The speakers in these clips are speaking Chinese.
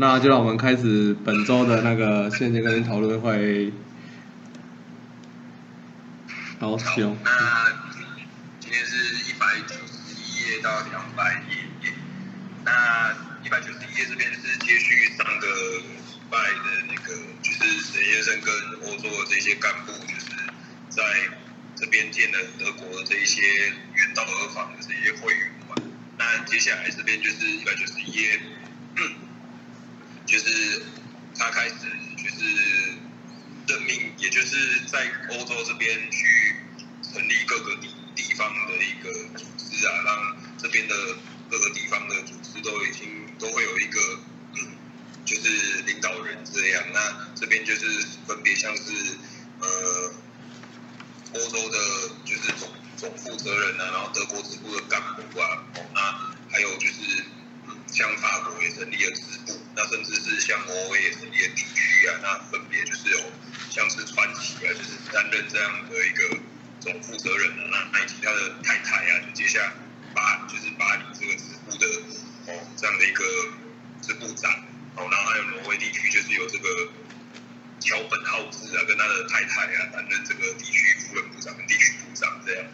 那就让我们开始本周的那个现金跟讨论会。好，行。那今天是一百九十一页到两百页。那一百九十一页这边是接续上个礼拜的那个，就是沈先生跟欧洲的这些干部，就是在这边见了德国的这一些远道而访的这些会员。那接下来这边就是一百九十一页，就是他开始就是任命，也就是在这边去成立各个地地方的一个组织啊，让这边的各个地方的组织都已经都会有一个嗯就是领导人这样。那这边就是分别像是呃欧洲的就是总总负责人啊，然后德国支部的干部啊，那还有就是像法国也成立了支部，那甚至是像挪威也成立了地区啊，那分别就是有像是传奇啊，就是担任这样的一个总负责人啊，那以及他的太太啊，就接下巴就是巴黎这个支部的哦这样的一个支部长哦，然后还有挪威地区就是有这个桥本浩志啊，跟他的太太啊担任这个地区夫人部长跟地区部长这样。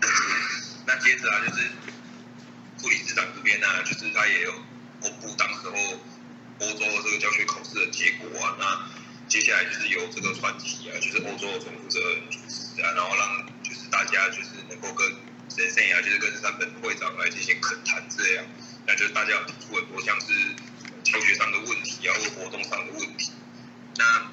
那接着啊，就是副理事长这边呢，就是他也有公布当时候欧洲的这个教学考试的结果啊。那接下来就是由这个传奇啊，就是欧洲的总负责人主持啊，然后让就是大家就是能够跟神圣啊，就是跟三本会长来进行恳谈这样。那就是大家有提出很多像是教学上的问题啊，或活动上的问题。那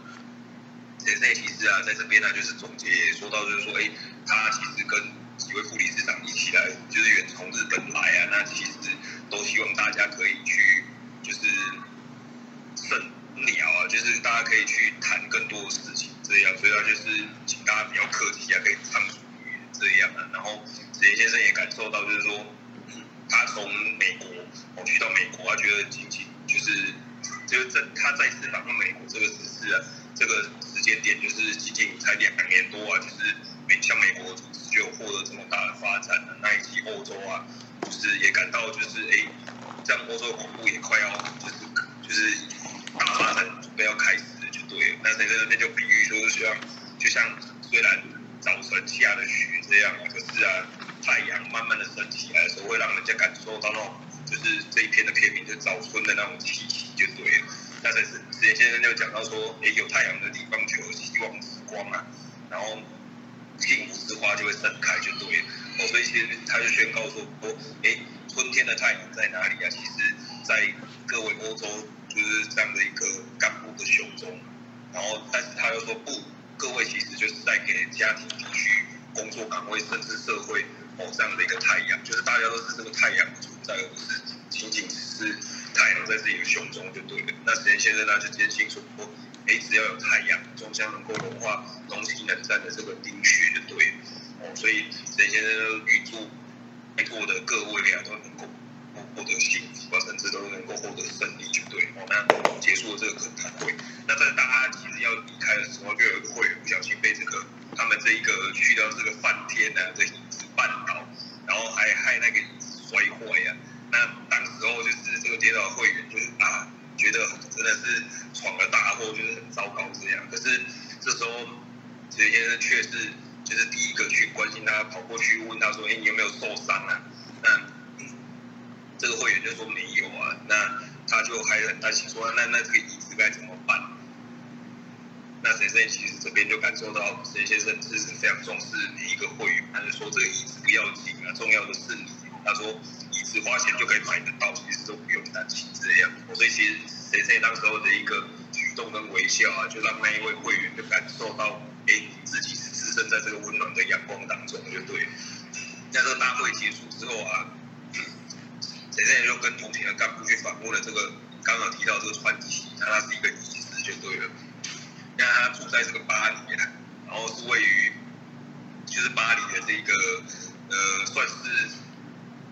神圣其实啊，在这边呢，就是总结说到就是说，哎，他其实跟几位副理事长一起来，就是远从日本来啊，那其实都希望大家可以去，就是深聊啊，可以去谈更多的事情，这样，所以他就是请大家比较客气啊，可以畅所欲言这样啊。然后陈先生也感受到，就是说，他从美国哦去到美国，他觉得仅仅就是就是在他再次访问美国这个时事啊，这个时间点就是仅仅才两年多啊，就是美像美国组织就有获得这么大的发展了，那以及欧洲啊，就是也感到就是哎，这样欧洲的恐怖也快要就是就是大发展准备要开始，就对了。那谁在那边就比喻说，就像就像虽然早晨下了雪这样，可是啊，太阳慢慢的升起来的时候，会让人家感受到那种就是这一片的片名，就早春的那种气息，就对了。那才是石先生就讲到说，哎，有太阳的地方就有希望之光啊，然后幸福之花就会盛开，就对了。哦，所以其实他就宣告说，说，哎，春天的太阳在哪里啊？其实，在各位欧洲就是这样的一个干部的胸中。然后，但是他又说不，各位其实就是在给家庭、地区、工作岗位甚至社会哦这样的一个太阳，就是大家都是这个太阳的存在，而不是仅仅只是太阳在自己的胸中就对了。那石田先生呢就坚信说，哎，只要有太阳，终将能够融化东西冷战的这个冰雪就对了。哦，所以石田先生预祝在座的各位啊都能够获得幸福啊，甚至都能够获得胜利就对。哦，那结束了这个恳谈会，那在大家其实要离开的时候，就有一个会员不小心被这个他们这一个去到这个饭店呢，这椅子绊倒，然后还害那个椅子摔坏呀。那当时候就是这个跌倒会员就是啊，觉得真的是闯了大祸，就是很糟糕这样。可是这时候石先生却是就是第一个去关心他，跑过去问他说：“哎，你有没有受伤啊？”那这个会员就说没有啊。那他就还很担心说：“那那这个椅子该怎么办？”那陈先生其实这边就感受到陈先生是非常重视每一个会员，他就说这个椅子不要紧啊，重要的是你。他说椅子花钱就可以买得到，其实都不用担心这样。所以其实陈先生当时候的一个举动跟微笑啊，就让那一位会员就感受到，哎，自己是置身在这个温暖的阳光当中，就对。在这个大会结束之后啊，陈先生就跟同前的干部去访问了这个刚刚提到这个传奇，那他是一个医师就对了。那他住在这个巴黎，然后是位于就是巴黎的这个呃，算是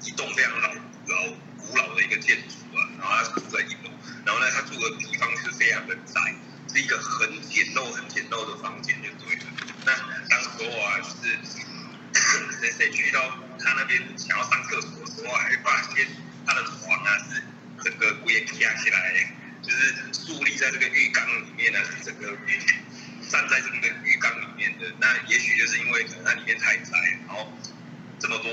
一栋非常老老古老的一个建筑啊，然后他住在一楼，然后呢，他住的地方是非常的窄，是一个很简陋、很简陋的房间就对了。那当时候啊，就是 谁谁去到他那边想要上厕所的时候，还发现他的床啊是整个鬼也卡起来，就是树立在这个浴缸里面呢，整个站在这个浴缸里面的。那也许就是因为可能它里面太窄，然后这么多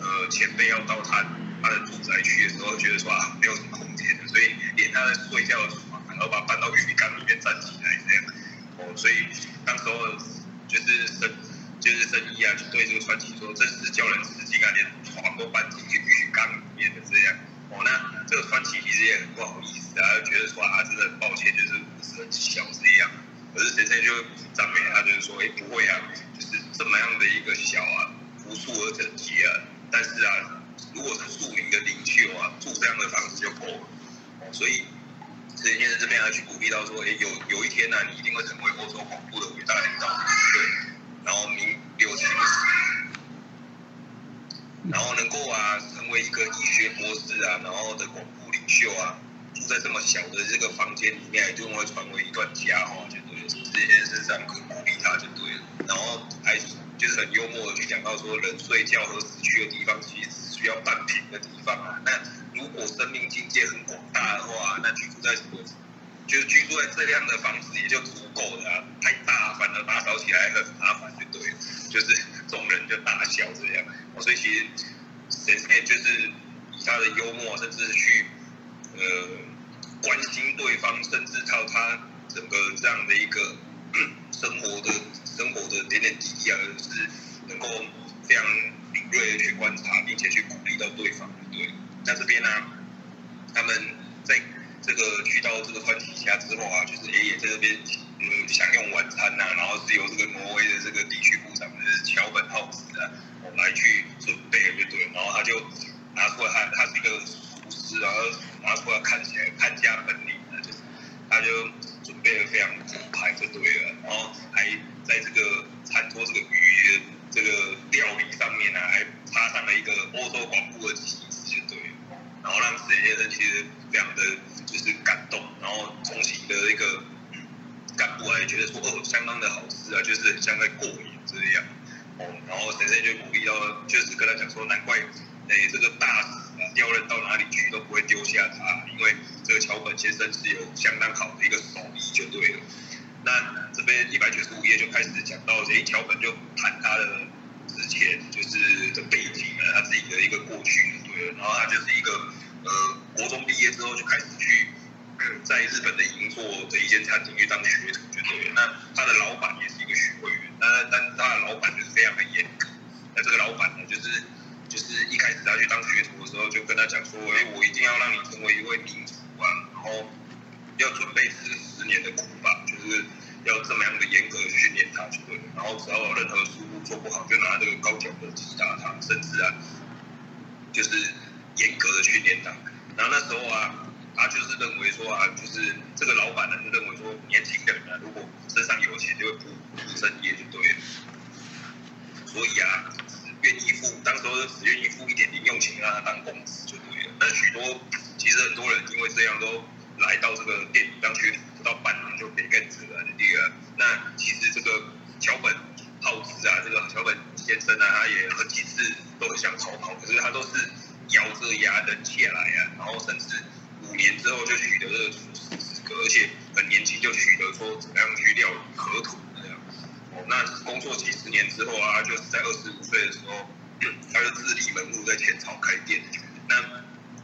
呃前辈要到他他的住宅区的时候，觉得说啊没有什么空间，所以连他在睡觉的床，然后把他搬到浴缸里面站起来这样。哦，所以当时候就是就是生意啊，就对这个传奇说，真是叫人吃惊啊，连床都搬进去浴缸里面的这样。哦，那这个传奇其实也很不好意思啊，觉得说啊，真的很抱歉，就是不是很小这样。可是先生就赞美他，就是说，哎，不会啊，就是这么样的一个小啊，朴素而整洁啊。但是啊，如果是树林的领袖啊，住这样的房子就够了。哦，所以陈先生这边要去鼓励到说，哎，有有一天呢，你一定会成为欧洲恐怖的伟大领导，对。然后名留青史。然后能够啊成为一个医学博士啊，然后的广播领袖啊，住在这么小的这个房间里面，一定会传为一段佳话，就对了。这件事上可鼓励他就对了。然后还就是很幽默的去讲到说，人睡觉和死去的地方其实只需要半平的地方啊。那如果生命境界很广大的话，那居住在什么？就是居住在这样的房子也就足够了。太大反而打扫起来很麻烦，就对了。就是众人就大笑这样。所以其实神仙就是以他的幽默，甚至是去呃关心对方，甚至到他整个这样的一个 生活的生活的点点滴滴啊，是能够非常敏锐的去观察，并且去鼓励到对方。对，那这边呢，他们在这个去到这个川崎家之后啊，就是爷爷在这边嗯享用晚餐呐，然后是由这个挪威的这个地区部长是桥本浩子啊。来去要让你成为一位名厨啊，然后要准备十十年的苦吧，就是要这么样的严格训练他，就对了。然后只要有任何疏忽做不好，就拿这个高脚的击打他，甚至啊，就是严格的训练他。然后那时候啊。他就是认为说啊，就是这个老板呢，就认为说年轻人呢，如果身上有钱，就会不务正业就对了。所以啊，愿意付，当时候只愿意付一点零用钱让他当工资就对。那许多其实很多人因为这样都来到这个店里当学，不到半年就被更子了。第二，那其实这个桥本浩之啊，这个桥本先生呢，他也很几次都很想逃跑，可是他都是咬着牙忍下来啊，然后甚至。五年之后就取得这个，而且很年轻就取得说怎么样去料理河豚这样。哦，那工作几十年之后啊，就是在二十五岁的时候，他就自立门户在前朝开店。那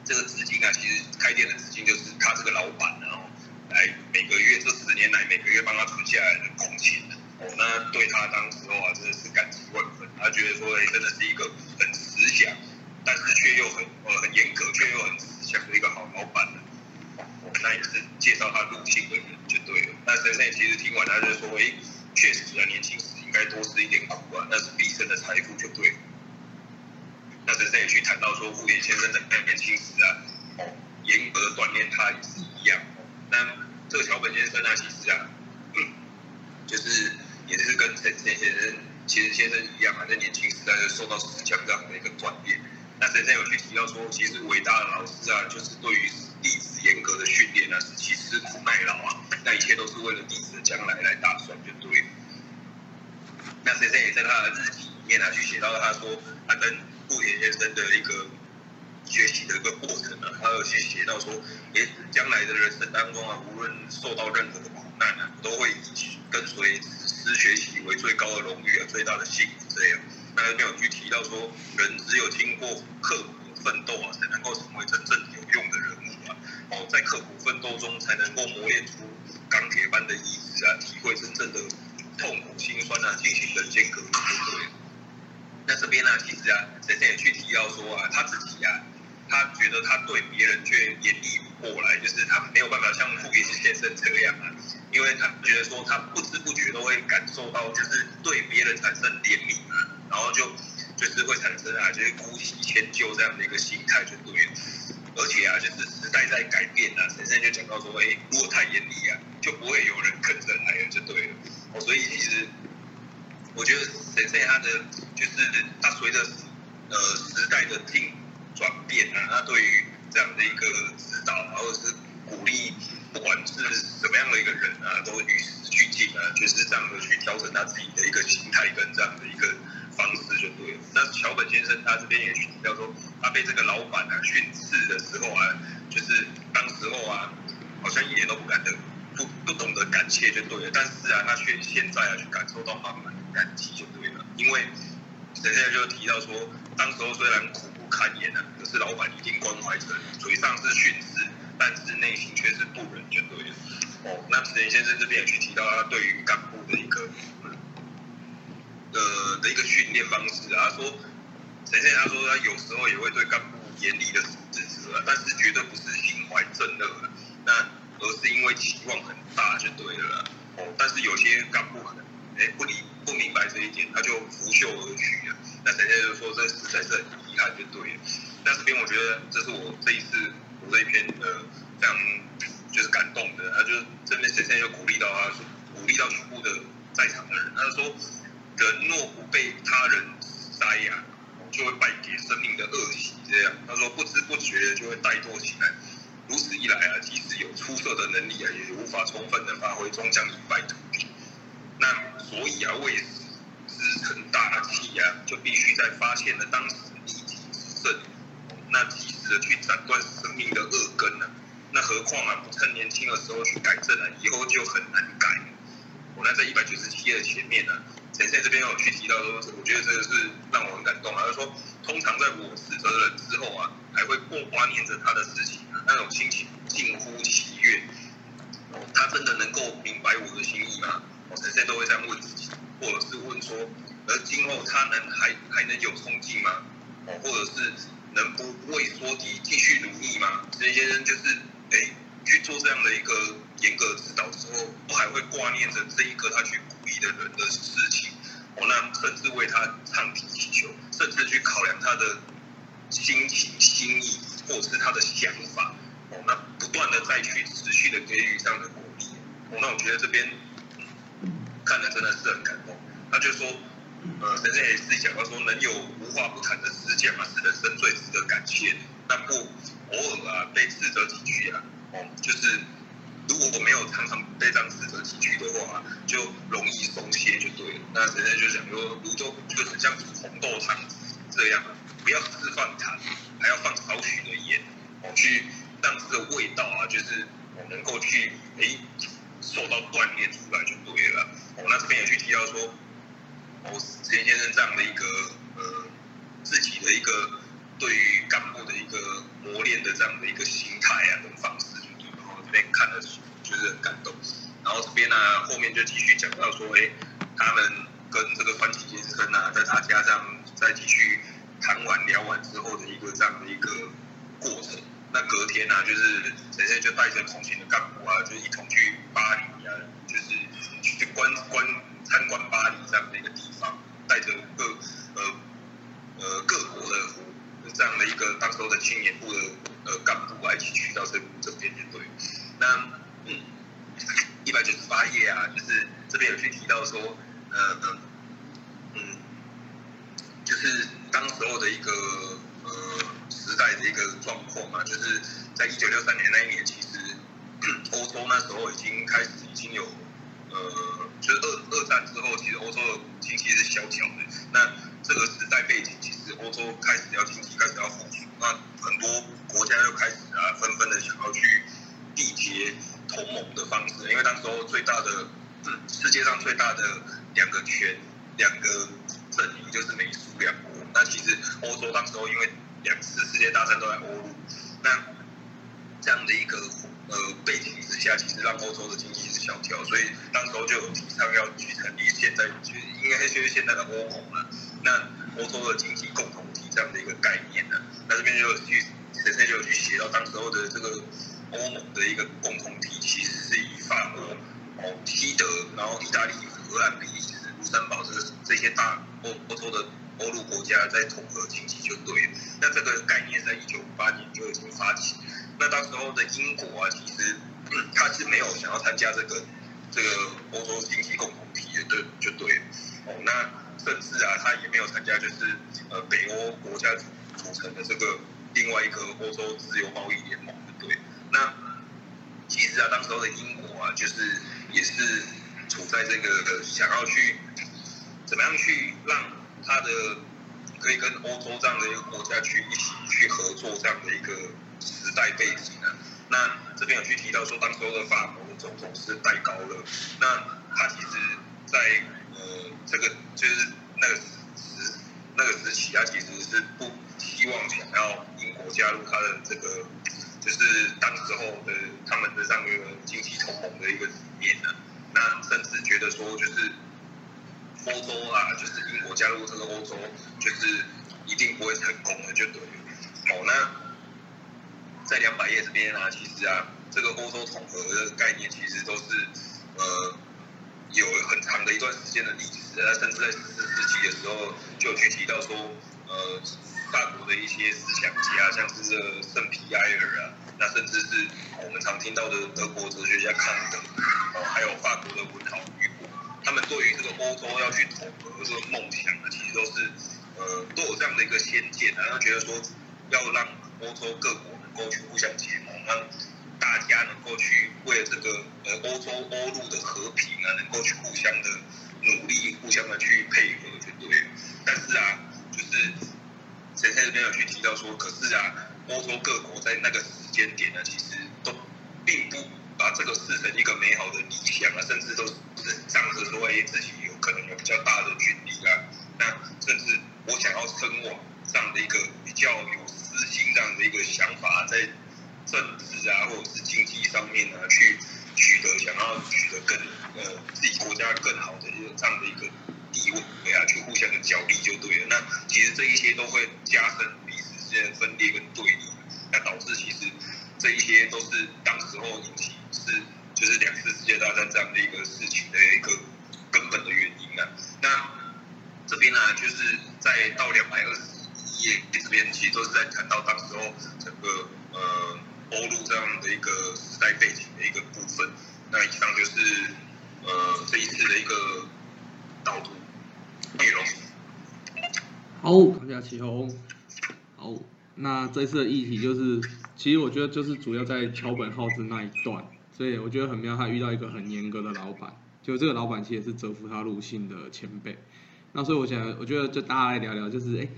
这个资金啊，其实开店的资金就是他这个老板然后来每个月这十年来每个月帮他存下来的工钱。哦，那对他当时候啊，真的是感激万分。他觉得说，哎，真的是一个很慈祥，但是却又很呃很严格，却又很。慈祥的一个好老板的，那也是介绍他入姓的人就对了。那先生其实听完他就说：“哎，确实啊，年轻时应该多吃一点苦啊，那是毕生的财富就对了。”那先生也去谈到说，富田先生在年轻时啊，哦，严格锻炼他也是一样。那这个桥本先生呢，其实啊，嗯就是也是跟陈先生其实先生一样啊，在年轻时代就受到石枪这样的一个锻炼。那先生有去提到说，其实伟大的老师啊，就是对于弟子严格的训练啊，是其实苦耐劳啊，那一切都是为了弟子的将来来打算，就对。那先生也在他的日记里面啊，去写到他说，他跟富田先生的一个学习的一个过程啊，他有去写到说，诶，将来的人生当中啊，无论受到任何的苦难啊，都会以跟随师学习为最高的荣誉啊，最大的幸福这样。那没有去提到说，人只有经过刻苦奋斗啊，才能够成为真正有用的人物啊。哦，在刻苦奋斗中，才能够磨练出钢铁般的意志啊，体会真正的痛苦辛酸啊，进行人间革命，这边呢，其实啊，先生也去提到说啊，他自己啊。他觉得他对别人却严厉不过来，就是他没有办法像傅野先生这样啊，因为他觉得说他不知不觉都会感受到，就是对别人产生怜悯啊，然后就就是会产生啊，就是姑息迁就这样的一个心态就对了。而且啊，就是时代在改变啊，先生就讲到说，哎，如果太严厉啊，就不会有人跟着来了，就对了。哦，所以其实我觉得先生他的就是他随着呃时代的进。转变啊，他对于这样的一个指导，或者是鼓励，不管是什么样的一个人啊，都与时俱进啊，就是这样的去调整他自己的一个心态跟这样的一个方式就对了。那桥本先生他这边也提到说，他被这个老板啊训斥的时候啊，就是当时候啊，好像一点都不敢的，不不懂得感谢就对了。但是啊，他却现在啊去感受到满满的感激就对了，因为陈先生就提到说，当时候虽然苦。不堪言啊，可是老板一定关怀着，嘴上是训斥，但是内心却是不忍，就对了。哦，那陈先生这边也去提到他对于干部的一个呃的一个训练方式啊，说陈先生他说他有时候也会对干部严厉的指责，但是绝对不是心怀正恶，那而是因为期望很大就对了。哦，但是有些干部可能哎不理不明白这一点，他就拂袖而去了。那陈先生就说这实在是很。遗憾就对了。那这边我觉得这是我这一次我这一篇呃非常就是感动的。他就这边先生又鼓励到他说，鼓励到全部的在场的人。他说，人若不被他人塞呀，就会败给生命的恶习。这样，他说不知不觉就会怠惰起来。如此一来啊，即使有出色的能力啊，也无法充分的发挥，终将一败涂地。那所以啊，为支撑大气啊，就必须在发现了当时。正，那及时的去斩断生命的恶根呢？那何况啊，不趁年轻的时候去改正了，以后就很难改。我那在一百九十七页的前面呢，陈先这边有去提到说，我觉得这个是让我很感动啊。他说，通常在我死责人之后啊，还会过挂念着他的事情，那种心情近乎喜悦。他真的能够明白我的心意吗？我陈先都会这样问自己，或者是问说，而今后他能还还能有冲劲吗？或者是能不畏缩敌继续努力吗？陈先生就是哎去做这样的一个严格指导之后，我还会挂念着这一个他去鼓励的人的事情，哦，那甚至为他唱提祈求，甚至去考量他的心情心意，或者是他的想法，哦，那不断的再去持续的给予这样的鼓励，哦，那我觉得这边看的真的是很感动，他就说。呃，先生也自己讲到说，能有无话不谈的时间嘛，是人生最值得感谢的。但不偶尔啊被斥责几句啊，哦，就是如果我没有常常被这样指责几句的话，就容易松懈就对了。那先生就讲说，泸州就很像红豆汤这样，不要只放糖，还要放少许的盐，哦，去让这个味道啊，就是我能够去诶受到锻炼出来就对了。哦，那这边也去提到说。哦，陈先生这样的一个呃自己的一个对于干部的一个磨练的这样的一个心态啊跟方式，边看了就是很感动。然后这边呢后面就继续讲到说，哎，他们跟这个川崎先生啊，在他家这样再继续谈完聊完之后的一个这样的一个过程。那隔天呢，就是陈先生就带着同行的干部啊，就一同去巴黎啊，就是去观观。参观巴黎这样的一个地方，带着各呃呃各国的这样的一个当时候的青年部的呃干部啊，一起去到这这边就对。那嗯一百九十八页啊，就是这边有去提到说，呃嗯，就是当时候的一个呃时代的一个状况嘛，就是在一九六三年那一年，其实欧洲那时候已经开始已经有呃。就是二二战之后，其实欧洲的经济是萧条的。那这个时代背景，其实欧洲开始要经济开始要复苏，那很多国家又开始啊，纷纷的想要去缔结同盟的方式，因为当时候最大的，世界上最大的两个权两个阵营就是美苏两国。那其实欧洲当时候因为两次世界大战都在欧陆，那这样的一个呃背景之下，其实让欧洲的经济是萧条，所以当时候就有提倡要去成立现在就应该就是现在的欧盟了。那欧洲的经济共同体这样的一个概念呢，那这边就有去先生就有去写到当时候的这个欧盟的一个共同体，其实是以法国、哦西德，然后意大利、荷兰、比利时、卢森堡这个这些大欧欧洲的欧陆国家在统合经济就对了。那这个概念在一九五八年就已经发起。那当时候的英国啊，其实他是没有想要参加这个这个欧洲经济共同体的，对就对了。哦，那。甚至啊，他也没有参加，就是呃北欧国家组成的这个另外一个欧洲自由贸易联盟的对。那其实啊，当时候的英国啊，就是也是处在这个想要去怎么样去让他的可以跟欧洲这样的一个国家去一起去合作这样的一个时代背景呢。那这边有去提到说，当时候的法国总统是戴高乐，那他其实在呃这个。就是那个时那个时期，他其实是不希望想要英国加入他的，是当时候的他们的这样一个经济同盟的一个理念的。那甚至觉得说，就是欧洲啊，就是英国加入这个欧洲，就是一定不会成功的，就对。哦，那在两百页这边啊，其实啊，这个欧洲统合的概念，其实都是呃。有很长的一段时间的历史，呃，甚至在十四世纪的时候就去提到说，呃，法国的一些思想家，像是这圣皮埃尔啊，那甚至是我们常听到的德国哲学家康德，哦，还有法国的文豪雨果，他们对于这个欧洲要去统合这个梦想呢，其实都是呃都有这样的一个先见然后觉得说要让欧洲各国能够去互相结盟，让大家能够去为了这个呃欧洲欧陆的和平啊，能够去互相的努力，互相的去配合，对对？但是啊，就是谁在这边有去提到说，可是啊，欧洲各国在那个时间点呢，其实都并不把这个视成一个美好的理想啊，甚至都是仗着说哎自己有可能有比较大的军力啊，那甚至我想要称王这样的一个比较有私心这样的一个想法在。政治啊，或者是经济上面呢，去取得想要取得更呃自己国家更好的一个这样的一个地位对啊，去互相的角力就对了。那其实这一些都会加深之间分裂跟对立，那导致其实这一些都是当时候引起是就是两次世界大战这样的一个事情的一个根本的原因啊。那这边呢，就是在到两百二十一页这边，其实都是在谈到当时候整个呃。欧陆这样的一个时代背景的一个部分，那以上就是呃这一次的一个导读内容。好，大家起哄。好，那这次的议题就是，其实我觉得就是主要在桥本浩之那一段，所以我觉得很妙，他遇到一个很严格的老板，就这个老板其实也是折服他入信的前辈。那所以我想，我觉得就大家来聊聊，就是哎。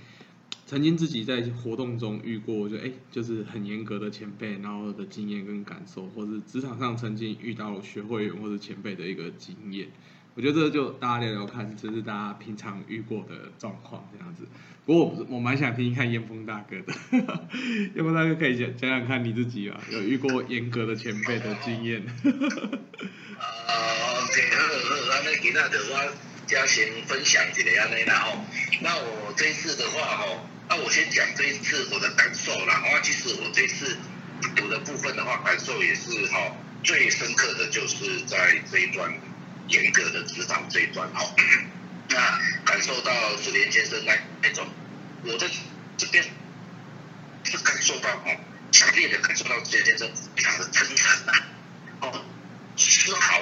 曾经自己在活动中遇过，就哎，就是很严格的前辈，然后的经验跟感受，或是职场上曾经遇到学会员或者前辈的一个经验，我觉得这就大家聊聊看，这是大家平常遇过的状况这样子。不过我我蛮想听听看燕峰大哥的，燕峰大哥可以讲讲讲看你自己啊，有遇过严格的前辈的经验。啊，OK，好，好，安尼今仔就我加先分享一个安尼啦吼，那我这一次的话吼。那我先讲这一次我的感受啦。哇，其实我这次读的部分的话，感受也是哈，最深刻的就是在这一段严格的指导这一段哈。那感受到史连先生那那种，我在这边是感受到哦，强烈的感受到史连先生非常的真诚呐，哦，丝毫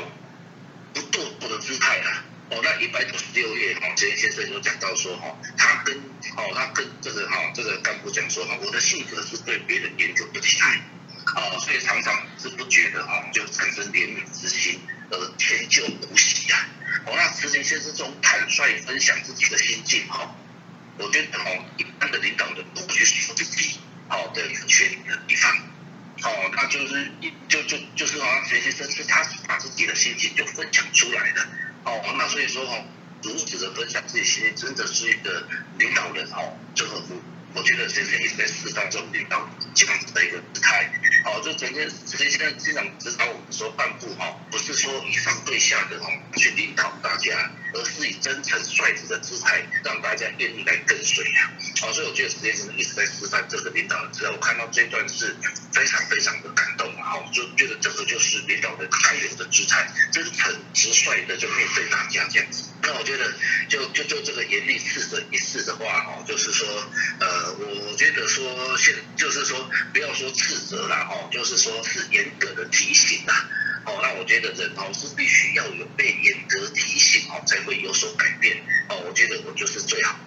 不堕落的姿态啊。哦，那一百九十六页哈，陈先生有讲到说哈，他跟哦，他跟这个哈，这个干部讲说哈，我的性格是对别人研究不起来，哦，所以常常是不觉得哈，就产生怜悯之心而迁就无喜啊。哦，那慈行先生这种坦率分享自己的心境哈，我觉得哦，一般的领导人不去说自己好的一个缺点的地方，哦，那就是一就就就是好像学习生是他把自己的心情就分享出来的，哦，那所以说哦，如此的分享自己心情，真的是一个领导人哦，这个我我觉得先生也在释放这种领导这样子的一个姿态，哦，就整天所以现在经常指导我们说半步哈，不是说以上对下的哦去领导大家，而是以真诚率直的姿态让大家愿意来跟随啊，好，所以我觉得实际上一直在示范这个领导的姿态，我看到这段是非常非常的感动啊，就觉得这个就是领导的该有的姿态，真诚直率的就面对大家这样子。那我觉得就就就这个严厉斥责一事的话哦，就是说呃，我觉得说现就是说不要说斥责啦哦，就是说是严格的提醒啦。哦，那我觉得人哦是必须要有被严格提醒哦，才会有所改变哦。我觉得我就是最好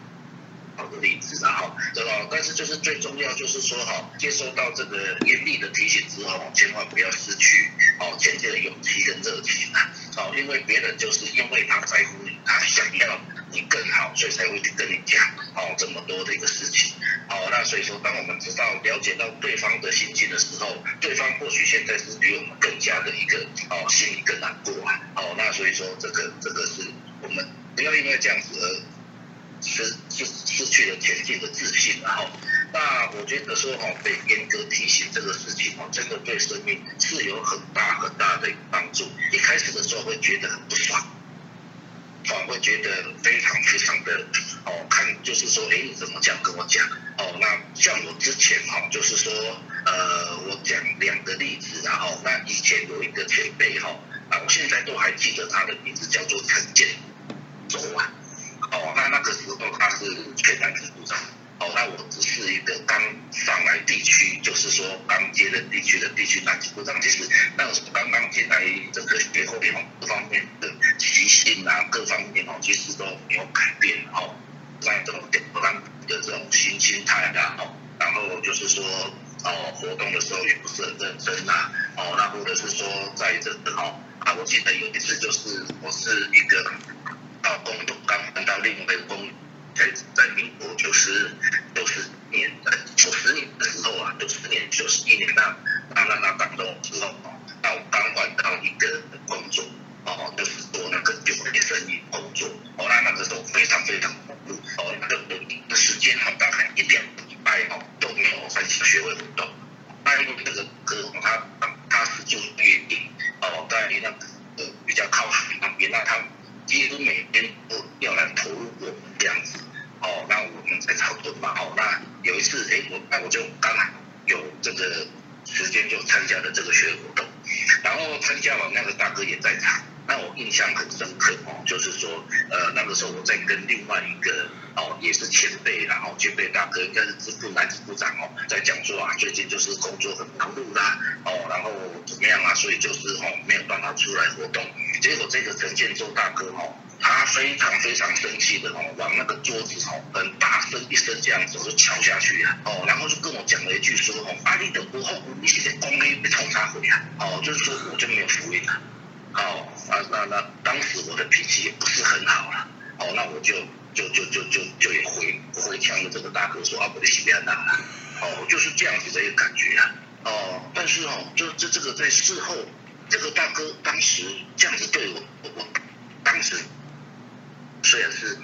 好的例子然后对吧？但是就是最重要就是说哈，接收到这个严厉的提醒之后，千万不要失去哦前进的勇气跟热情啊！哦，因为别人就是因为他在乎你，他想要你更好，所以才会去跟你讲哦这么多的一个事情。哦，所以说，当我们知道了解到对方的心境的时候，对方或许现在是比我们更加的一个哦心里更难过啊。哦，那所以说这个这个是我们不要因为这样子而失失失去了前进的自信，然后，那我觉得说哦被严格提醒这个事情哦，真的对生命是有很大很大的帮助。一开始的时候会觉得很不爽。我，会觉得非常非常的哦，看就是说，哎，你怎么这样跟我讲？哦，那像我之前哈，就是说，呃，我讲两个例子，然后那以前有一个前辈哈，啊，我现在都还记得他的名字叫做陈建州啊，哦，那那个时候他是全南支部长。哦，那我只是一个刚上来地区，就是说刚接的地区的地区南级部长。其实那个时候刚刚进来这个协会哦，各方面的习性啊，各方面哦，其实都没有改变哦。那这种不当的这种新心态啊，哦，然后就是说哦，活动的时候也不是很认真呐，哦，那或者是说在这个哦，啊，我记得有一次就是我是一个到工作刚搬到另一个工。在在民国九十九十年呃九十年的时候啊，九十年九十一年那那那那当中之后哦，那我刚换到一个工作哦，就是做那个酒店生意工作哦，那那个时候非常非常忙碌哦，那个的时间哈大概一两个礼拜哦都没有参加学会活动，那因为那个哥他他是住月底哦，在那个呃比较靠海那边，那他几乎每天都要来投入我们这样子。哦，那我们在讨论嘛，哦，那有一次，哎，我那我就刚好有这个时间就参加了这个学活动，然后参加完那个大哥也在场，那我印象很深刻哦，就是说，呃，那个时候我在跟另外一个哦也是前辈，然后前辈大哥应该是支部男支部长哦，在讲说啊，最近就是工作很忙碌啦，哦，然后怎么样啊，所以就是哦没有办法出来活动，结果这个陈建州大哥哦。他非常非常生气的哦，往那个桌子哦，很大声一声这样子就敲下去啊，哦，然后就跟我讲了一句说哦，阿力的国后，你现在公力被冲杀回啊，哦，就是说我就没有福音了，哦，那那那当时我的脾气也不是很好了，哦，那我就就就就就就也回回呛了这个大哥说啊，我的西边哪了，哦，就是这样子的一个感觉啊，哦，但是哦，就这这个在事后，这个大哥当时这样子对我，我我当时。虽然是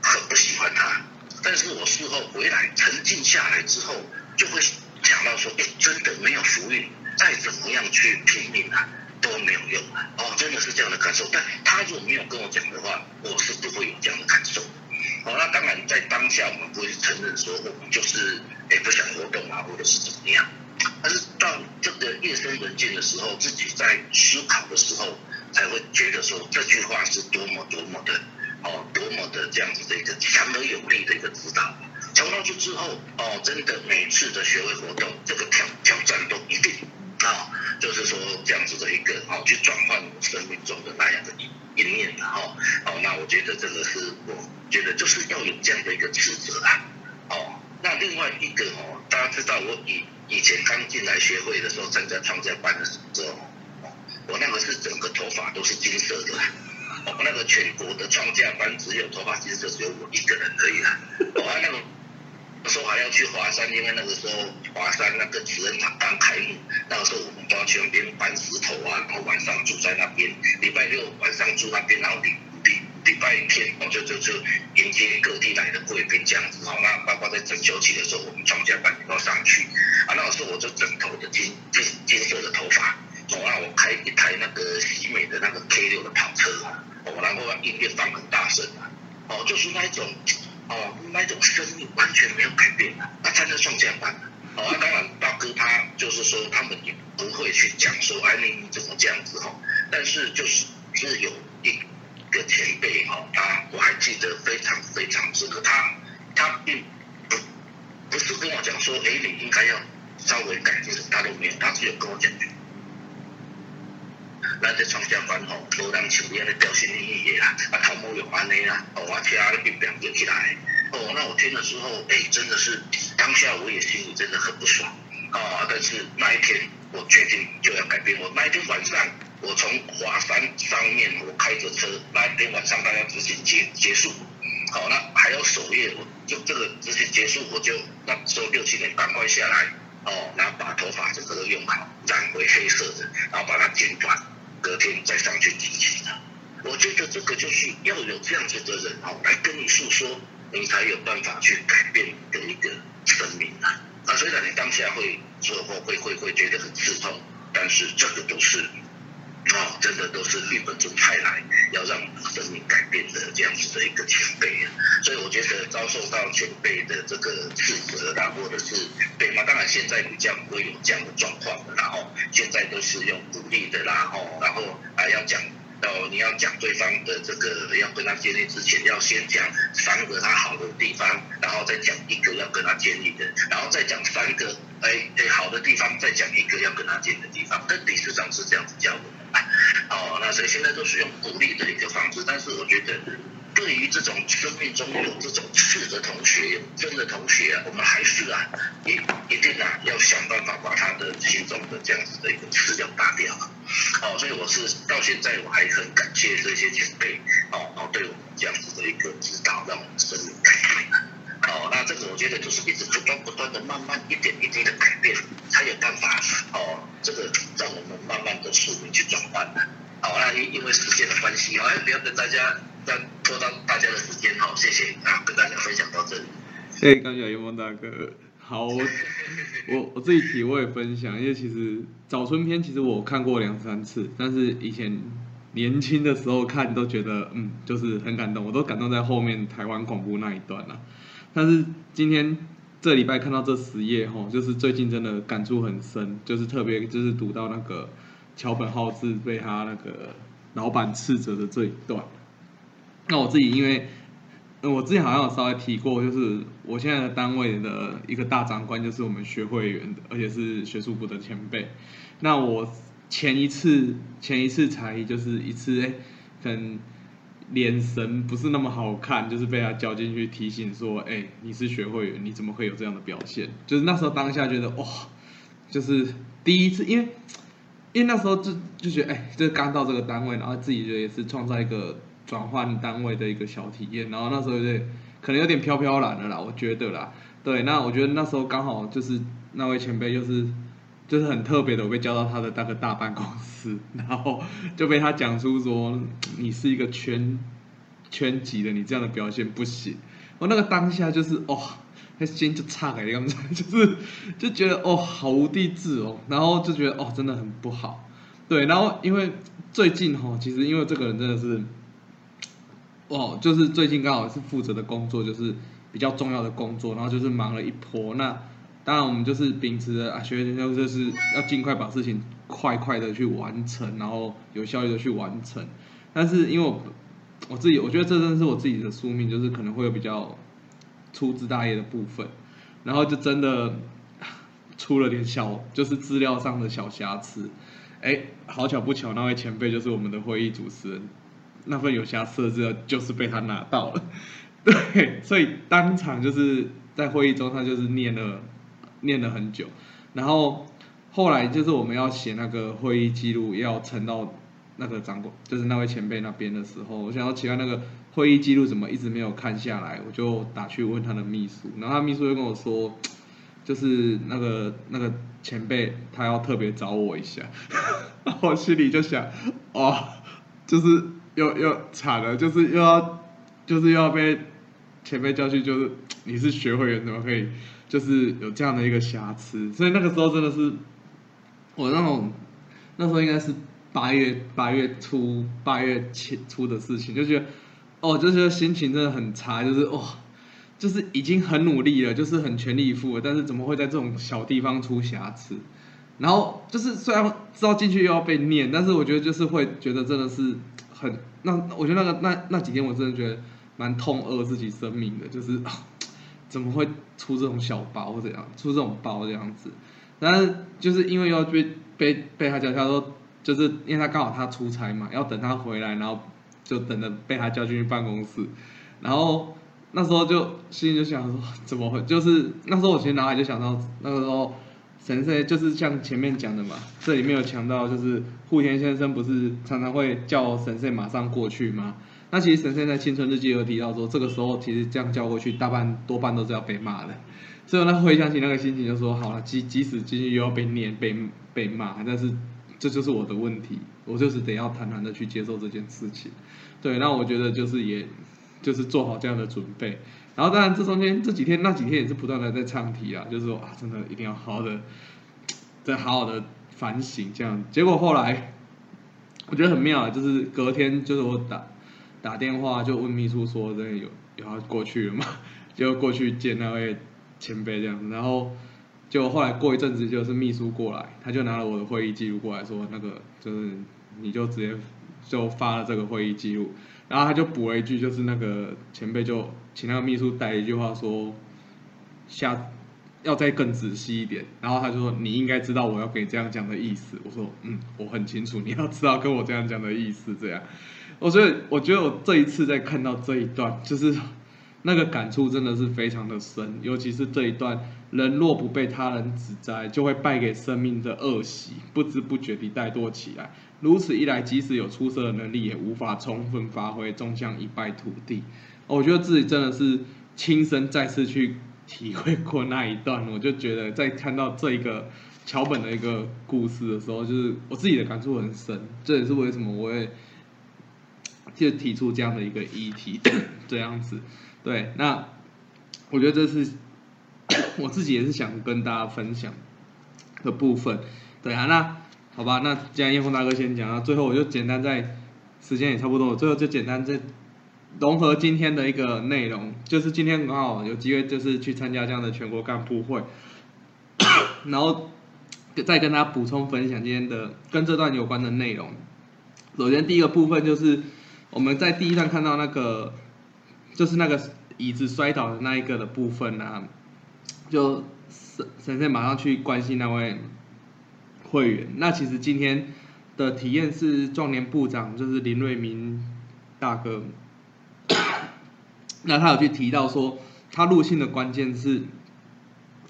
很不喜欢他，但是我事后回来沉静下来之后，就会想到说，哎，真的没有福运，再怎么样去拼命啊，都没有用。哦，真的是这样的感受。但他如果没有跟我讲的话，我是不会有这样的感受。哦，那当然在当下我们不会承认说我们就是哎不想活动啊，或者是怎么样。但是到这个夜深人静的时候，自己在思考的时候，才会觉得说这句话是多么多么的。哦，多么的这样子的一个强而有力的一个指导，强上去之后，哦，真的每次的学会活动，这个挑挑战都一定啊，就是说这样子的一个哦，去转换我生命中的那样的一一面的哈，哦，那我觉得这个是我觉得就是要有这样的一个职责啊，哦，那另外一个哦，大家知道我以以前刚进来学会的时候，参加创价班的时候，我那个是整个头发都是金色的。哦，那个全国的创价班只有头发其实就只有我一个人而已啦。哦，那个说还要去华山，因为那个时候华山那个慈恩堂刚开幕，那个时候我们都要去那边搬石头啊，然后晚上住在那边，礼拜六晚上住那边，然后礼礼礼拜天我就就就迎接各地来的贵宾这样子哦。那包括在整休期的时候，我们庄家班也都上去啊。那个时候我就整头的金金金色的头发，哦，那我开一台那个喜美的那个 K 六的跑车，哦，然后音乐放很大声啊，哦，就是那一种。哦，那种生命完全没有改变的，他参加双降班哦，当然大哥他就是说他们也不会去讲说哎你怎么这样子哈，但是就是是有一个前辈哈，他我还记得非常非常深刻，他他并不不是跟我讲说哎你应该要稍微改进，他都没有，他只有跟我讲。咱这创降班吼，无人像你安尼掉心翼翼的啦，啊头毛又安尼啦，哦我车咧变变就起来，哦那我听的时候，哎真的是当下我也心里真的很不爽，啊但是那一天我决定就要改变，我那一天晚上我从华山上面我开着车，那一天晚上大家执行结结束，好那还要守夜，我就这个执行结束我就那时候六七点赶快下来，哦然后把头发这个都用好，染回黑色的，然后把它剪短。隔天再上去提起他，我觉得这个就是要有这样子的人哦，来跟你诉说，你才有办法去改变你的一个生命啊。啊，虽然你当下会说或会会会觉得很刺痛，但是这个都是。哦，真的都是日本中派来要让生命改变的这样子的一个前辈啊，所以我觉得遭受到前辈的这个斥责啦，或者是对嘛，当然现在比较不会有这样的状况的，然后现在都是用鼓励的啦，哦，然后还要讲。哦，你要讲对方的这个要跟他建立之前，要先讲三个他好的地方，然后再讲一个要跟他建立的，然后再讲三个哎哎好的地方，再讲一个要跟他建的地方。但理事长是这样子教的，哦，那所以现在都是用鼓励的一个方式，但是我觉得。对于这种生命中有这种刺的同学，有真的同学啊，我们还是啊，一一定啊，要想办法把他的心中的这样子的一个刺要打掉啊。哦，所以我是到现在我还很感谢这些前辈，哦，哦，对我们这样子的一个指导，让我们生命改变。哦，那这个我觉得就是一直不断不断的慢慢一点一滴的改变，才有办法哦，这个让我们慢慢的宿命去转换的。好，那因因为时间的关系，好像，不要跟大家。再拖到大家的时间，好，谢谢啊，跟大家分享到这里。谢谢刚小云梦大哥。好，我我自己体会分享，因为其实早春篇其实我看过两三次，但是以前年轻的时候看都觉得嗯，就是很感动，我都感动在后面台湾恐怖那一段了。但是今天这礼拜看到这十页哈，就是最近真的感触很深，就是特别就是读到那个桥本浩志被他那个老板斥责的这一段。那我自己因为，我之前好像有稍微提过，就是我现在的单位的一个大长官，就是我们学会员的，而且是学术部的前辈。那我前一次前一次才就是一次，哎，可能眼神不是那么好看，就是被他叫进去提醒说，哎，你是学会员，你怎么会有这样的表现？就是那时候当下觉得，哇，就是第一次，因为因为那时候就就觉得，哎，就刚到这个单位，然后自己觉得也是创造一个。转换单位的一个小体验，然后那时候就可能有点飘飘然的啦，我觉得啦，对，那我觉得那时候刚好就是那位前辈就是就是很特别的，我被叫到他的那个大办公室，然后就被他讲出说你是一个圈圈级的，你这样的表现不行。我那个当下就是哦，那心就差了一，样，就是就觉得哦好无地自容，然后就觉得哦真的很不好，对，然后因为最近哈，其实因为这个人真的是。哦，就是最近刚好是负责的工作，就是比较重要的工作，然后就是忙了一波。那当然我们就是秉持着啊，学员就是要尽快把事情快快的去完成，然后有效率的去完成。但是因为我我自己，我觉得这真的是我自己的宿命，就是可能会有比较粗枝大叶的部分，然后就真的出了点小，就是资料上的小瑕疵。哎，好巧不巧，那位前辈就是我们的会议主持人。那份有瑕疵的资料就是被他拿到了，对，所以当场就是在会议中，他就是念了念了很久，然后后来就是我们要写那个会议记录，要呈到那个长官，就是那位前辈那边的时候，我想要奇怪那个会议记录怎么一直没有看下来，我就打去问他的秘书，然后他秘书就跟我说，就是那个那个前辈他要特别找我一下，我心里就想，哦，就是又又惨了，就是又要就是又要被前辈教训，就是你是学会员怎么可以就是有这样的一个瑕疵，所以那个时候真的是我那种那时候应该是。八月八月初八月前初的事情，就觉得哦，就觉得心情真的很差，就是哇，就是已经很努力了，就是很全力以赴了，但是怎么会在这种小地方出瑕疵？然后就是虽然知道进去又要被念，但是我觉得就是会觉得真的是很那，我觉得那个那那几天我真的觉得蛮痛恶自己生命的，就是怎么会出这种小包这样，出这种包这样子？但是就是因为要被被被他叫他说。就是因为他刚好他出差嘛，要等他回来，然后就等着被他叫进去办公室，然后那时候就心里就想说怎么会？就是那时候我其实脑海就想到那个时候神社就是像前面讲的嘛，这里面有强调就是户田先生不是常常会叫神社马上过去吗？那其实神社在青春日记有提到说，这个时候其实这样叫过去，大半多半都是要被骂的，所以呢回想起那个心情就说好了，即即使进去又要被念被被骂，但是。这就是我的问题，我就是得要坦然的去接受这件事情。对，那我觉得就是也，就是做好这样的准备。然后当然这中间这几天那几天也是不断的在唱题啊，就是说啊，真的一定要好好的，再好好的反省这样。结果后来我觉得很妙啊，就是隔天就是我打打电话就问秘书说，真的有有要过去了吗？就过去见那位前辈这样，然后。就后来过一阵子，就是秘书过来，他就拿了我的会议记录过来说，那个就是你就直接就发了这个会议记录，然后他就补了一句，就是那个前辈就请那个秘书带一句话说，下要再更仔细一点，然后他就说你应该知道我要给这样讲的意思，我说嗯，我很清楚你要知道跟我这样讲的意思，这样，我所以我觉得我这一次在看到这一段，就是那个感触真的是非常的深，尤其是这一段。人若不被他人指摘，就会败给生命的恶习，不知不觉地怠惰起来。如此一来，即使有出色的能力，也无法充分发挥，终将一败涂地。我觉得自己真的是亲身再次去体会过那一段，我就觉得在看到这一个桥本的一个故事的时候，就是我自己的感触很深。这也是为什么我会就提出这样的一个议题，这样子。对，那我觉得这是。我自己也是想跟大家分享的部分，对啊，那好吧，那既然叶峰大哥先讲，那最后我就简单在时间也差不多，最后就简单再融合今天的一个内容，就是今天刚好有机会就是去参加这样的全国干部会，然后再跟大家补充分享今天的跟这段有关的内容。首先第一个部分就是我们在第一段看到那个就是那个椅子摔倒的那一个的部分啊。就神神仙马上去关心那位会员。那其实今天的体验是壮年部长，就是林瑞明大哥。那他有去提到说，他入信的关键是，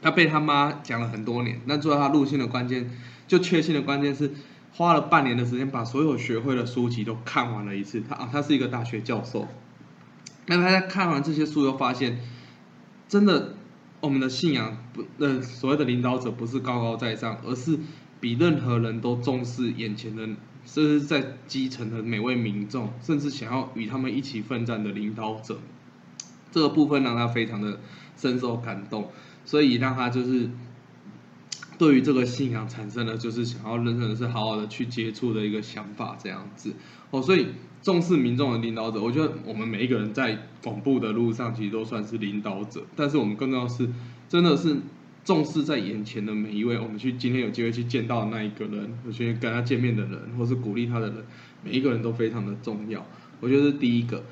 他被他妈讲了很多年。那最后他入信的关键，就确信的关键是花了半年的时间，把所有学会的书籍都看完了一次。他啊，他是一个大学教授。那他在看完这些书，又发现真的。我们的信仰不，呃，所谓的领导者不是高高在上，而是比任何人都重视眼前的，甚至在基层的每位民众，甚至想要与他们一起奋战的领导者。这个部分让他非常的深受感动，所以让他就是对于这个信仰产生了就是想要认真的是好好的去接触的一个想法，这样子。哦，所以。重视民众的领导者，我觉得我们每一个人在广布的路上，其实都算是领导者。但是我们更重要是，真的是重视在眼前的每一位，我们去今天有机会去见到的那一个人，或去跟他见面的人，或是鼓励他的人，每一个人都非常的重要。我觉得是第一个。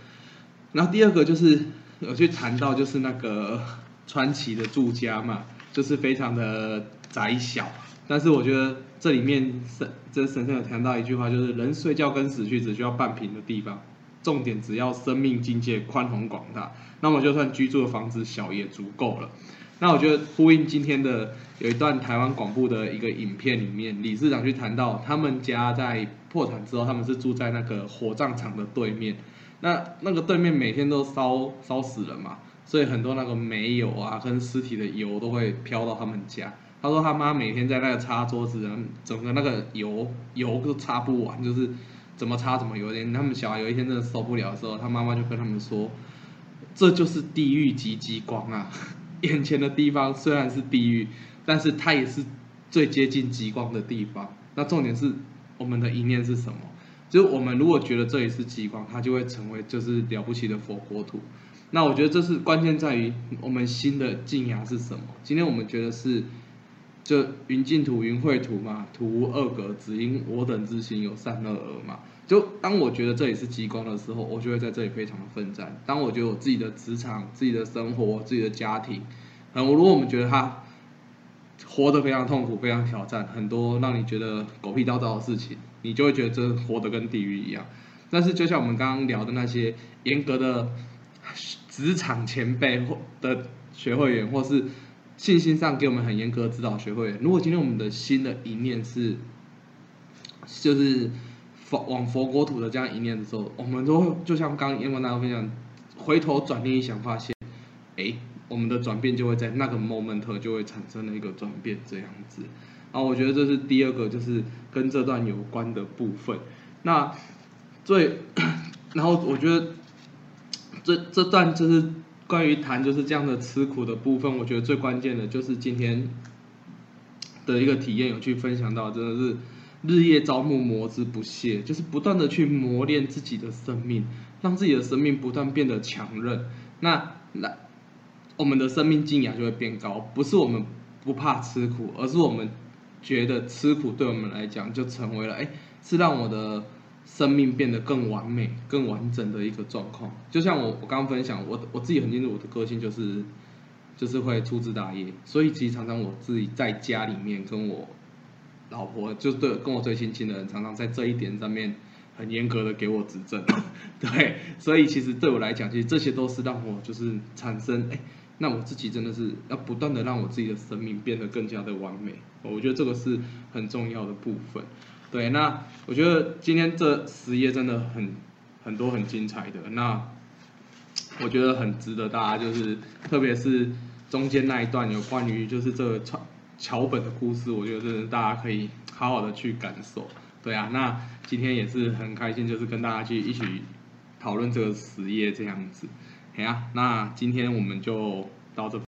然后第二个就是有去谈到，就是那个川崎的住家嘛，就是非常的窄小。但是我觉得这里面神这神圣有谈到一句话，就是人睡觉跟死去只需要半平的地方，重点只要生命境界宽宏广大，那么就算居住的房子小也足够了。那我觉得呼应今天的有一段台湾广播的一个影片里面，理事长去谈到他们家在破产之后，他们是住在那个火葬场的对面，那那个对面每天都烧烧死人嘛，所以很多那个煤油啊跟尸体的油都会飘到他们家。他说他妈每天在那个擦桌子，整个那个油油都擦不完，就是怎么擦怎么有点。他们小孩有一天真的受不了的时候，他妈妈就跟他们说：“这就是地狱级极光啊！眼前的地方虽然是地狱，但是它也是最接近极光的地方。那重点是我们的一念是什么？就是我们如果觉得这里是极光，它就会成为就是了不起的佛国土。那我觉得这是关键在于我们心的静雅是什么。今天我们觉得是。就云净土、云秽土嘛，土无二格，只因我等之心有善恶而嘛。就当我觉得这里是极光的时候，我就会在这里非常的奋战。当我觉得我自己的职场、自己的生活、自己的家庭，嗯，如果我们觉得他活得非常痛苦、非常挑战，很多让你觉得狗屁叨叨的事情，你就会觉得这活得跟地狱一样。但是就像我们刚刚聊的那些严格的职场前辈或的学会员，或是。信心上给我们很严格的指导，学会。如果今天我们的心的一念是，就是佛往佛国土的这样一念的时候，我们都会就像刚刚英文大家分享，回头转念一想，发现，哎，我们的转变就会在那个 moment 就会产生了一个转变这样子。然后我觉得这是第二个，就是跟这段有关的部分。那最，然后我觉得这这段就是。关于谈就是这样的吃苦的部分，我觉得最关键的就是今天的一个体验，有去分享到，真的是日夜朝暮磨之不懈，就是不断的去磨练自己的生命，让自己的生命不断变得强韧。那那我们的生命静雅就会变高，不是我们不怕吃苦，而是我们觉得吃苦对我们来讲就成为了，哎，是让我的。生命变得更完美、更完整的一个状况，就像我我刚分享，我我自己很清楚我的个性就是，就是会粗枝大叶，所以其实常常我自己在家里面跟我老婆，就对跟我最亲近的人，常常在这一点上面很严格的给我指正，对，所以其实对我来讲，其实这些都是让我就是产生，哎，那我自己真的是要不断的让我自己的生命变得更加的完美，我觉得这个是很重要的部分。对，那我觉得今天这十页真的很很多很精彩的，那我觉得很值得大家就是，特别是中间那一段有关于就是这个桥桥本的故事，我觉得大家可以好好的去感受。对啊，那今天也是很开心，就是跟大家去一起讨论这个十页这样子。好啊，那今天我们就到这。